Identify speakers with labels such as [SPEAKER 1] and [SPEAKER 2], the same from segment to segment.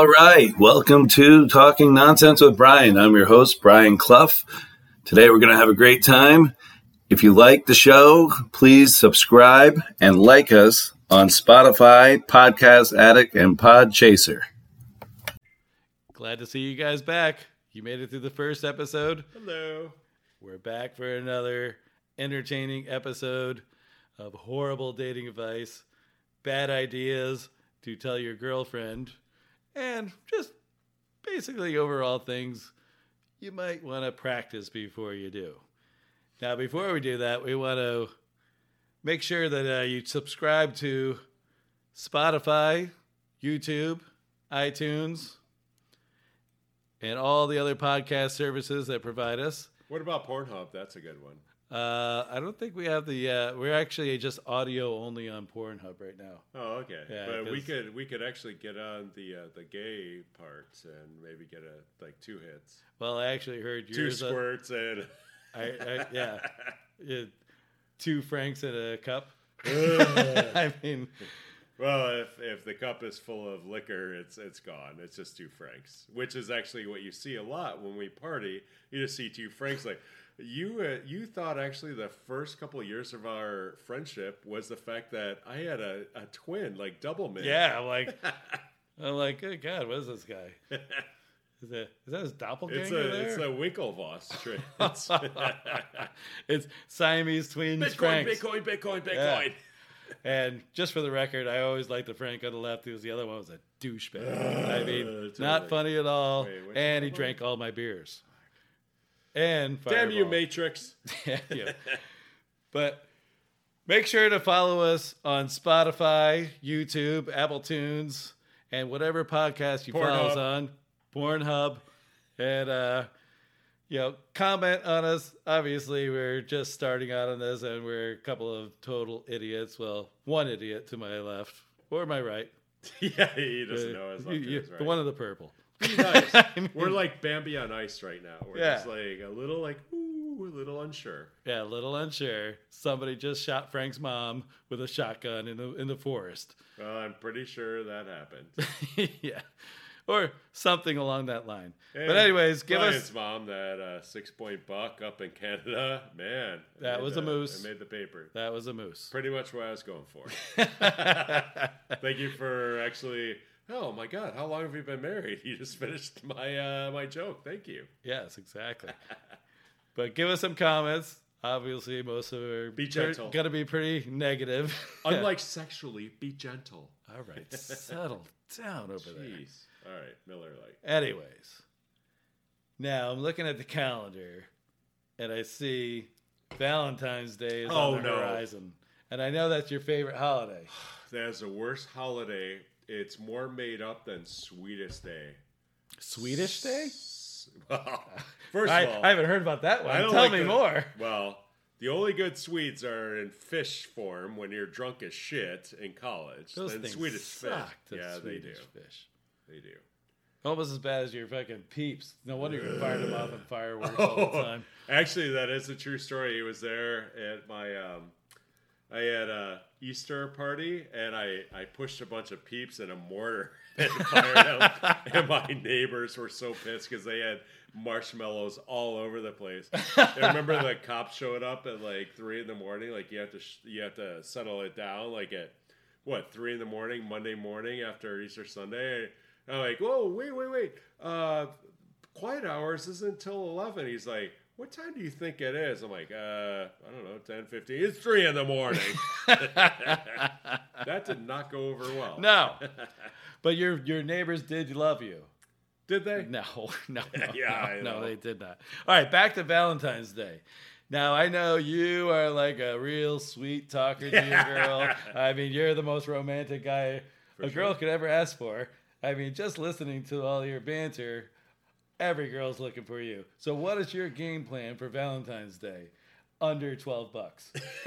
[SPEAKER 1] All right, welcome to Talking Nonsense with Brian. I'm your host, Brian Clough. Today we're going to have a great time. If you like the show, please subscribe and like us on Spotify, Podcast Addict, and Pod Chaser.
[SPEAKER 2] Glad to see you guys back. You made it through the first episode.
[SPEAKER 3] Hello.
[SPEAKER 2] We're back for another entertaining episode of horrible dating advice, bad ideas to tell your girlfriend, and just basically overall things you might want to practice before you do. Now, before we do that, we want to make sure that uh, you subscribe to Spotify, YouTube, iTunes, and all the other podcast services that provide us.
[SPEAKER 3] What about Pornhub? That's a good one.
[SPEAKER 2] Uh, I don't think we have the. Uh, we're actually just audio only on Pornhub right now.
[SPEAKER 3] Oh, okay.
[SPEAKER 2] Yeah,
[SPEAKER 3] but we could we could actually get on the uh, the gay parts and maybe get a like two hits,
[SPEAKER 2] Well, I actually heard
[SPEAKER 3] two
[SPEAKER 2] uh,
[SPEAKER 3] squirts, and
[SPEAKER 2] I, I, yeah, yeah, two francs in a cup. I mean,
[SPEAKER 3] well, if if the cup is full of liquor, it's it's gone. It's just two francs, which is actually what you see a lot when we party. You just see two francs. Like you uh, you thought actually the first couple of years of our friendship was the fact that I had a, a twin, like double mint.
[SPEAKER 2] yeah, I'm like, I'm like, good God, what is this guy? Is that, is that his doppelganger
[SPEAKER 3] It's a
[SPEAKER 2] there?
[SPEAKER 3] it's a Winklevoss trick. It's
[SPEAKER 2] it's Siamese twins
[SPEAKER 3] Bitcoin,
[SPEAKER 2] Franks.
[SPEAKER 3] Bitcoin, Bitcoin, Bitcoin.
[SPEAKER 2] Yeah. And just for the record, I always liked the Frank on the left because the other one was a douchebag. I mean, not funny at all.
[SPEAKER 3] Wait,
[SPEAKER 2] and he drank all my beers. And
[SPEAKER 3] Damn you,
[SPEAKER 2] Fireball.
[SPEAKER 3] Matrix.
[SPEAKER 2] yeah. But make sure to follow us on Spotify, YouTube, Apple Tunes, and whatever podcast you follow us
[SPEAKER 3] Pornhub.
[SPEAKER 2] on, Pornhub, and uh, you know, comment on us. Obviously, we're just starting out on this, and we're a couple of total idiots. Well, one idiot to my left or my right.
[SPEAKER 3] yeah, he doesn't
[SPEAKER 2] Uh,
[SPEAKER 3] know his
[SPEAKER 2] you-
[SPEAKER 3] is
[SPEAKER 2] The one of the purple.
[SPEAKER 3] nice.
[SPEAKER 2] I mean-
[SPEAKER 3] We're like Bambi on ice right now. We're
[SPEAKER 2] Yeah.
[SPEAKER 3] just like a little like ooh, a little unsure.
[SPEAKER 2] Yeah, a little unsure. Somebody just shot Frank's mom with a shotgun in the in the forest.
[SPEAKER 3] Well, I'm pretty sure that happened.
[SPEAKER 2] yeah, or something along that line. but anyways, give us
[SPEAKER 3] mom that uh, six point buck up in Canada. Man,
[SPEAKER 2] That was
[SPEAKER 3] the,
[SPEAKER 2] a moose.
[SPEAKER 3] It made the paper.
[SPEAKER 2] that was a moose.
[SPEAKER 3] Pretty much what I was going for. Thank you for actually. Oh my God! How long have you been married? You just finished my uh, my joke. Thank you.
[SPEAKER 2] yes, exactly. but give us some comments. Obviously, most of them are
[SPEAKER 3] Be
[SPEAKER 2] pre-
[SPEAKER 3] gentle.
[SPEAKER 2] gonna be pretty negative.
[SPEAKER 3] Unlike sexually, be gentle.
[SPEAKER 2] all right, settle down over there.
[SPEAKER 3] All right, Miller Lite.
[SPEAKER 2] Anyways, now I'm looking at the calendar, and I see Valentine's Day is
[SPEAKER 3] Oh,
[SPEAKER 2] on the
[SPEAKER 3] no.
[SPEAKER 2] horizon, and I know that's your favorite holiday.
[SPEAKER 3] That is the worst holiday. It's more made up than Sweetest Day.
[SPEAKER 2] Swedish Day?
[SPEAKER 3] Well, first
[SPEAKER 2] I,
[SPEAKER 3] of all,
[SPEAKER 2] I haven't heard about that one. Tell
[SPEAKER 3] like
[SPEAKER 2] me
[SPEAKER 3] the-
[SPEAKER 2] more.
[SPEAKER 3] Well, the only good sweets are in fish form when you're drunk as shit in college.
[SPEAKER 2] Those
[SPEAKER 3] then
[SPEAKER 2] things
[SPEAKER 3] Swedish
[SPEAKER 2] suck.
[SPEAKER 3] fish. Yeah, they do.
[SPEAKER 2] Fish.
[SPEAKER 3] They do.
[SPEAKER 2] Almost as bad as your fucking peeps. No wonder you fired them off in fireworks all the
[SPEAKER 3] Oh,
[SPEAKER 2] time.
[SPEAKER 3] Actually, that is a true story. He was there at my um, I had a Easter party, and I I pushed a bunch of peeps in a mortar and fired them. and my neighbors were so pissed because they had marshmallows all over the place. I remember the cops showed up at like three in the morning. Like you have to sh- you have to settle it down. Like at what three in the morning Monday morning after Easter Sunday. I'm like, whoa, wait, wait, wait. Uh, quiet hours isn't until 11. He's like, what time do you think it is? I'm like, uh, I don't know, 10, 15. It's 3 in the morning. that did not go over well.
[SPEAKER 2] No. But your your neighbors did love you.
[SPEAKER 3] Did they?
[SPEAKER 2] No, no, no,
[SPEAKER 3] Yeah,
[SPEAKER 2] no, no, they did not. All right, back to Valentine's Day. Now I know you are like a real sweet talker to your girl. I mean, you're the most romantic guy a girl could ever ask for. I mean, just listening to all your banter, every girl's looking for you. So, what is your game plan for Valentine's Day? Under twelve bucks.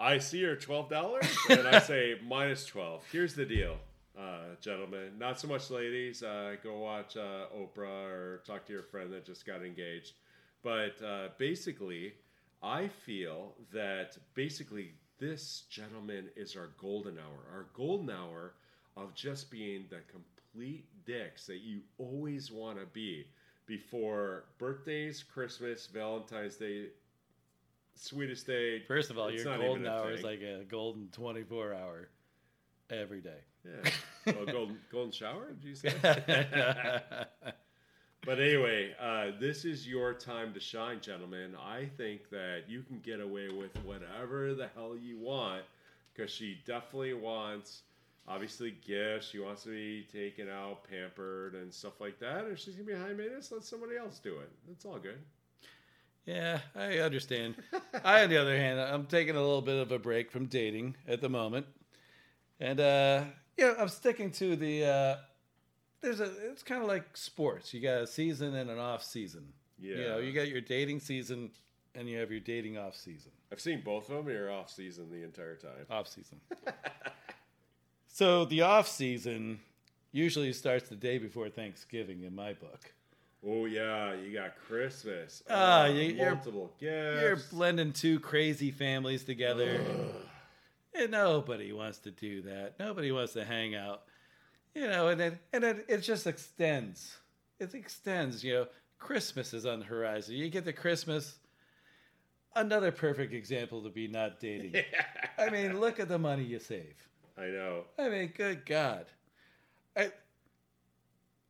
[SPEAKER 3] I see her twelve dollars, and I say minus twelve. Here's the deal, uh, gentlemen. Not so much ladies. Uh, go watch uh, Oprah or talk to your friend that just got engaged. But uh, basically, I feel that basically this gentleman is our golden hour. Our golden hour of just being the complete dicks that you always want to be before birthdays, Christmas, Valentine's Day, sweetest day.
[SPEAKER 2] First of all,
[SPEAKER 3] It's
[SPEAKER 2] your golden hour is like a golden 24 hour every day.
[SPEAKER 3] Yeah. Oh, golden golden shower? Did you say? But anyway, uh, this is your time to shine, gentlemen. I think that you can get away with whatever the hell you want because she definitely wants, obviously, gifts. She wants to be taken out, pampered, and stuff like that. If she's going to be high maintenance, let somebody else do it. It's all good.
[SPEAKER 2] yeah, I understand. I, on the other hand, I'm taking a little bit of a break from dating at the moment. And, uh, yeah, I'm sticking to the, uh, there's a, it's kind of like sports. You got a season and an off season.
[SPEAKER 3] Yeah.
[SPEAKER 2] You know, you got your dating season and you have your dating off season.
[SPEAKER 3] I've seen both of them. You're off season the entire time.
[SPEAKER 2] Off season. so the off season usually starts the day before Thanksgiving in my book.
[SPEAKER 3] Oh, yeah. You got Christmas.
[SPEAKER 2] Ah,
[SPEAKER 3] uh,
[SPEAKER 2] you- you're-
[SPEAKER 3] multiple gifts.
[SPEAKER 2] You're blending two crazy families together. And nobody wants to do that. Nobody wants to hang out. You know, and then and then it just extends. It extends, you know. Christmas is on the horizon. You get to Christmas. Another perfect example to be not dating. I mean, look at the money you save.
[SPEAKER 3] I know.
[SPEAKER 2] I mean, good God. A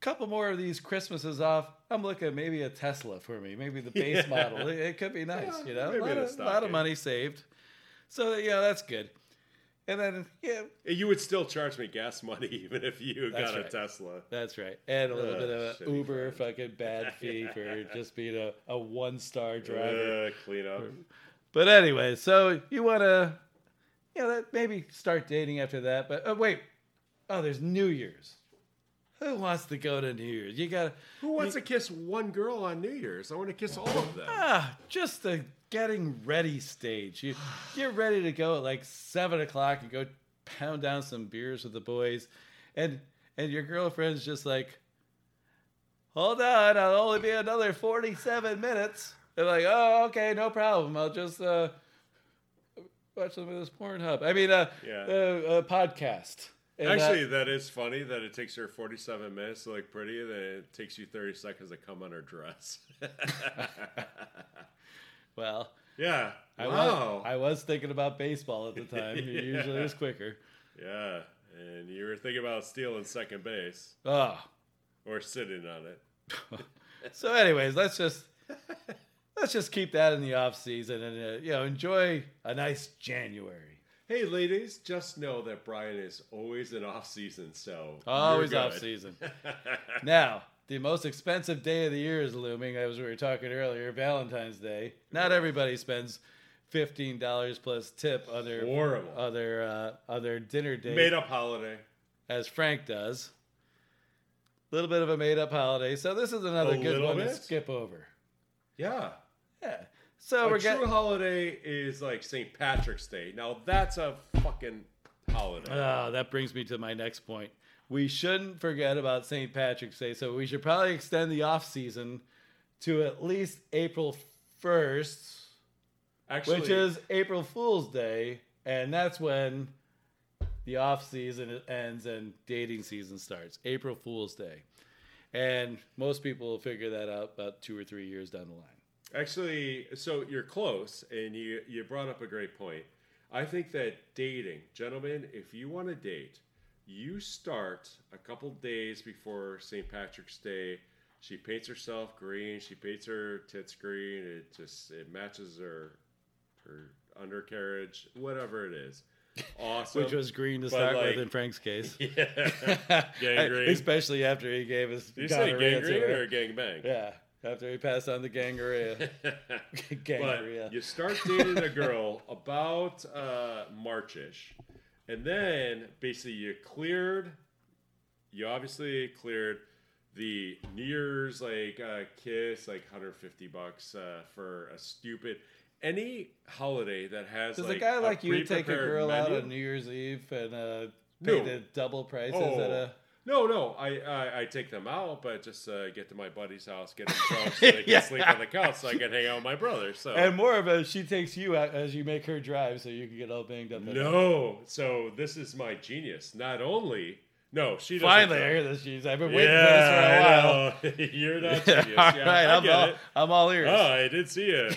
[SPEAKER 2] couple more of these Christmases off. I'm looking at maybe a Tesla for me, maybe the base
[SPEAKER 3] Yeah.
[SPEAKER 2] model. It, it could be nice,
[SPEAKER 3] Yeah,
[SPEAKER 2] you know. A lot, of, lot of money saved. So yeah, that's good. And then yeah,
[SPEAKER 3] You would still charge me gas money even if you
[SPEAKER 2] That's
[SPEAKER 3] got a. Tesla.
[SPEAKER 2] that's right. And a little
[SPEAKER 3] Ugh,
[SPEAKER 2] bit of a Uber fucking bad fee for just being a, a one star driver.
[SPEAKER 3] Uh, clean up.
[SPEAKER 2] But anyway, so you want to, you know, maybe start dating after that. But oh, wait, oh, there's New Year's. Who wants to go to New Year's? You got
[SPEAKER 3] Who wants to kiss one girl on New Year's? I want to kiss all of them.
[SPEAKER 2] ah, just the getting ready stage. You get ready to go at like seven o'clock and go pound down some beers with the boys, and and your girlfriend's just like, hold on, I'll only be another forty-seven minutes. They're like, oh, okay, no problem. I'll just uh, watch some of this Pornhub. I mean, uh,
[SPEAKER 3] Yeah.
[SPEAKER 2] uh, uh podcast. And,
[SPEAKER 3] Actually, that is funny that it takes her 47 minutes to look pretty, and then it takes you 30 seconds to come on her dress.
[SPEAKER 2] well,
[SPEAKER 3] yeah.
[SPEAKER 2] I
[SPEAKER 3] wow.
[SPEAKER 2] was I was thinking about baseball at the time. It
[SPEAKER 3] Yeah.
[SPEAKER 2] usually is quicker.
[SPEAKER 3] yeah. And you were thinking about stealing second base
[SPEAKER 2] Oh,
[SPEAKER 3] or sitting on it.
[SPEAKER 2] so anyways let's just let's just keep that in the off season and uh, you know enjoy a nice january
[SPEAKER 3] Hey, ladies, just know that Brian is always in off season, so
[SPEAKER 2] always off season. now the most expensive day of the year is looming as we were talking earlier valentine's day not everybody spends $15 plus tip on their
[SPEAKER 3] Horrible.
[SPEAKER 2] on their, uh, on their dinner date
[SPEAKER 3] Made up holiday.
[SPEAKER 2] as frank does a little bit of a made-up holiday so this is another
[SPEAKER 3] A
[SPEAKER 2] good
[SPEAKER 3] little
[SPEAKER 2] one to
[SPEAKER 3] bit?
[SPEAKER 2] skip over
[SPEAKER 3] Yeah.
[SPEAKER 2] yeah so
[SPEAKER 3] a
[SPEAKER 2] we're
[SPEAKER 3] true
[SPEAKER 2] getting
[SPEAKER 3] holiday is like St. Patrick's Day. Now that's a fucking holiday.
[SPEAKER 2] Oh, that brings me to my next point. We shouldn't forget about St. Patrick's Day, so we should probably extend the off season to at least April 1st,
[SPEAKER 3] Actually,
[SPEAKER 2] which is April Fool's Day, and that's when the off season ends and dating season starts. April Fool's Day. And most people will figure that out about 2 or 3 years down the line.
[SPEAKER 3] Actually, so you're close, and you you brought up a great point. I think that dating, gentlemen, if you want to date, you start a couple days before St. Patrick's Day. She paints herself green. She paints her tits green. It just it matches her her undercarriage, whatever it is. Awesome.
[SPEAKER 2] Which was green to
[SPEAKER 3] But,
[SPEAKER 2] start
[SPEAKER 3] like-
[SPEAKER 2] with in Frank's case.
[SPEAKER 3] yeah, gangrene.
[SPEAKER 2] Especially after he gave us
[SPEAKER 3] you say gangrene or gangbang?
[SPEAKER 2] Yeah, after he passed on the gangrene. Gangrene.
[SPEAKER 3] You start dating a girl about uh, Marchish, and then basically you cleared. You obviously cleared the New Year's like uh, kiss, like 150 bucks uh, for a stupid any holiday that has.
[SPEAKER 2] Does
[SPEAKER 3] like,
[SPEAKER 2] a guy like you take a girl out on New Year's Eve and uh,
[SPEAKER 3] No.
[SPEAKER 2] pay the double prices
[SPEAKER 3] Oh.
[SPEAKER 2] at a?
[SPEAKER 3] No, no, I, I I take them out, but just uh, get to my buddy's house, get them drunk, so they can
[SPEAKER 2] Yeah.
[SPEAKER 3] sleep on the couch, so I can hang out with my brother. So
[SPEAKER 2] And more of a, she takes you out as you make her drive, so you can get all banged up.
[SPEAKER 3] No. So this is my genius. Not only No, she doesn't.
[SPEAKER 2] Finally, I
[SPEAKER 3] drive.
[SPEAKER 2] hear this. She's. I've been waiting for this for a while.
[SPEAKER 3] You're not
[SPEAKER 2] all
[SPEAKER 3] genius.
[SPEAKER 2] right,
[SPEAKER 3] Yeah, I
[SPEAKER 2] I'm
[SPEAKER 3] get
[SPEAKER 2] all,
[SPEAKER 3] it.
[SPEAKER 2] I'm all ears.
[SPEAKER 3] Oh, I did see you.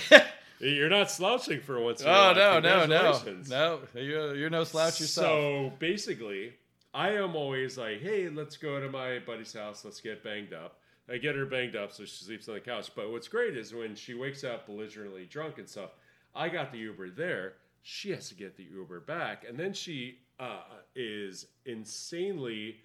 [SPEAKER 3] You're not slouching for once. in your
[SPEAKER 2] Oh
[SPEAKER 3] life.
[SPEAKER 2] no, no, no,
[SPEAKER 3] Congratulations.
[SPEAKER 2] no! You're you're no slouch yourself.
[SPEAKER 3] So basically, I am always like, hey, let's go to my buddy's house. Let's get banged up. I get her banged up so she sleeps on the couch. But what's great is when she wakes up belligerently drunk and stuff, I got the Uber there. She has to get the Uber back. And then she uh, is insanely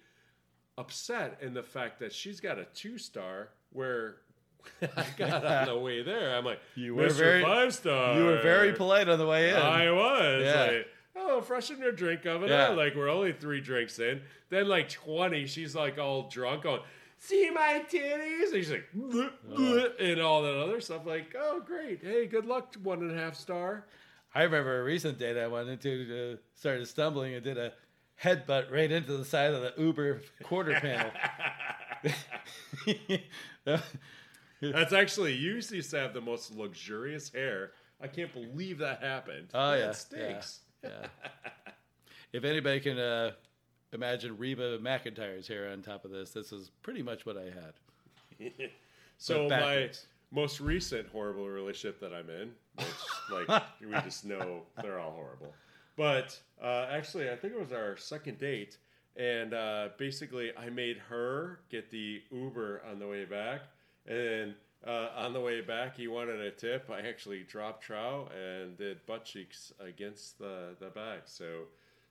[SPEAKER 3] upset in the fact that she's got a two star where I got on the way there. I'm like,
[SPEAKER 2] You were
[SPEAKER 3] Mr.
[SPEAKER 2] very-
[SPEAKER 3] five star.
[SPEAKER 2] you were very polite on the way in.
[SPEAKER 3] I was.
[SPEAKER 2] Yeah.
[SPEAKER 3] Like, oh, freshen your drink oven
[SPEAKER 2] Yeah.
[SPEAKER 3] up. Like, we're only three drinks in. Then, like, 20, she's like all drunk, on, see my titties? And she's like, "Bleh, bleh," and all that other stuff. Like, oh, great. Hey, good luck, one and a half star.
[SPEAKER 2] I remember a recent date I went into, uh, started stumbling and did a headbutt right into the side of the Uber quarter panel.
[SPEAKER 3] That's actually, you used to have the most luxurious hair. I can't believe that happened.
[SPEAKER 2] Oh,
[SPEAKER 3] Man,
[SPEAKER 2] yeah,
[SPEAKER 3] It stinks.
[SPEAKER 2] yeah. if anybody can uh, imagine Reba McEntire's hair on top of this, this is pretty much what I had.
[SPEAKER 3] So my most recent horrible relationship that I'm in, which like we just know they're all horrible. But uh, actually, I think it was our second date, and uh, basically I made her get the Uber on the way back, and uh, on the way back he wanted a tip. I actually dropped trow and did butt cheeks against the the back. So.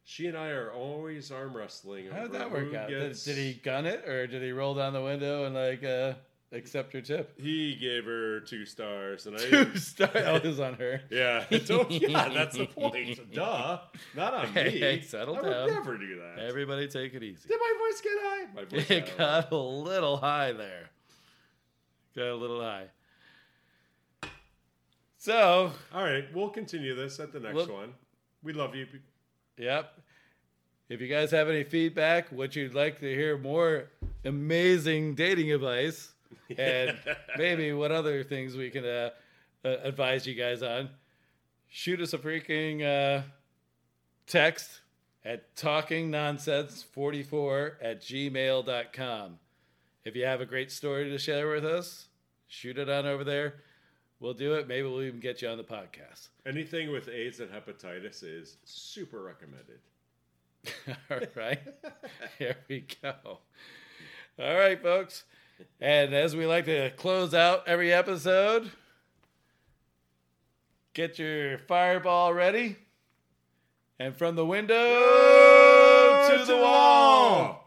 [SPEAKER 3] She and I are always arm wrestling.
[SPEAKER 2] How did that work out? Did,
[SPEAKER 3] gets-
[SPEAKER 2] did he gun it or did he roll down the window and like uh, accept her tip?
[SPEAKER 3] He gave her two stars, and I
[SPEAKER 2] Two star that was on her.
[SPEAKER 3] Yeah, yeah, that's the point. Duh, not on me.
[SPEAKER 2] Hey, settle
[SPEAKER 3] I would
[SPEAKER 2] down.
[SPEAKER 3] never do that.
[SPEAKER 2] Everybody take it easy.
[SPEAKER 3] Did my voice get high? My voice
[SPEAKER 2] It
[SPEAKER 3] got
[SPEAKER 2] got a little high there. Got a little high. So,
[SPEAKER 3] All right, we'll continue this at the next
[SPEAKER 2] Look-
[SPEAKER 3] one. We love you.
[SPEAKER 2] yep. If you guys have any feedback, what you'd like to hear more amazing dating advice, and maybe what other things we can uh, uh, advise you guys on, shoot us a freaking uh, text at talkingnonsense44 at gmail.com. If you have a great story to share with us, shoot it on over there. We'll do it. Maybe we'll even get you on the podcast.
[SPEAKER 3] Anything with AIDS and hepatitis is super recommended.
[SPEAKER 2] All right. Here we go. All right, folks. And as we like to close out every episode, get your fireball ready. And from the window to the wall.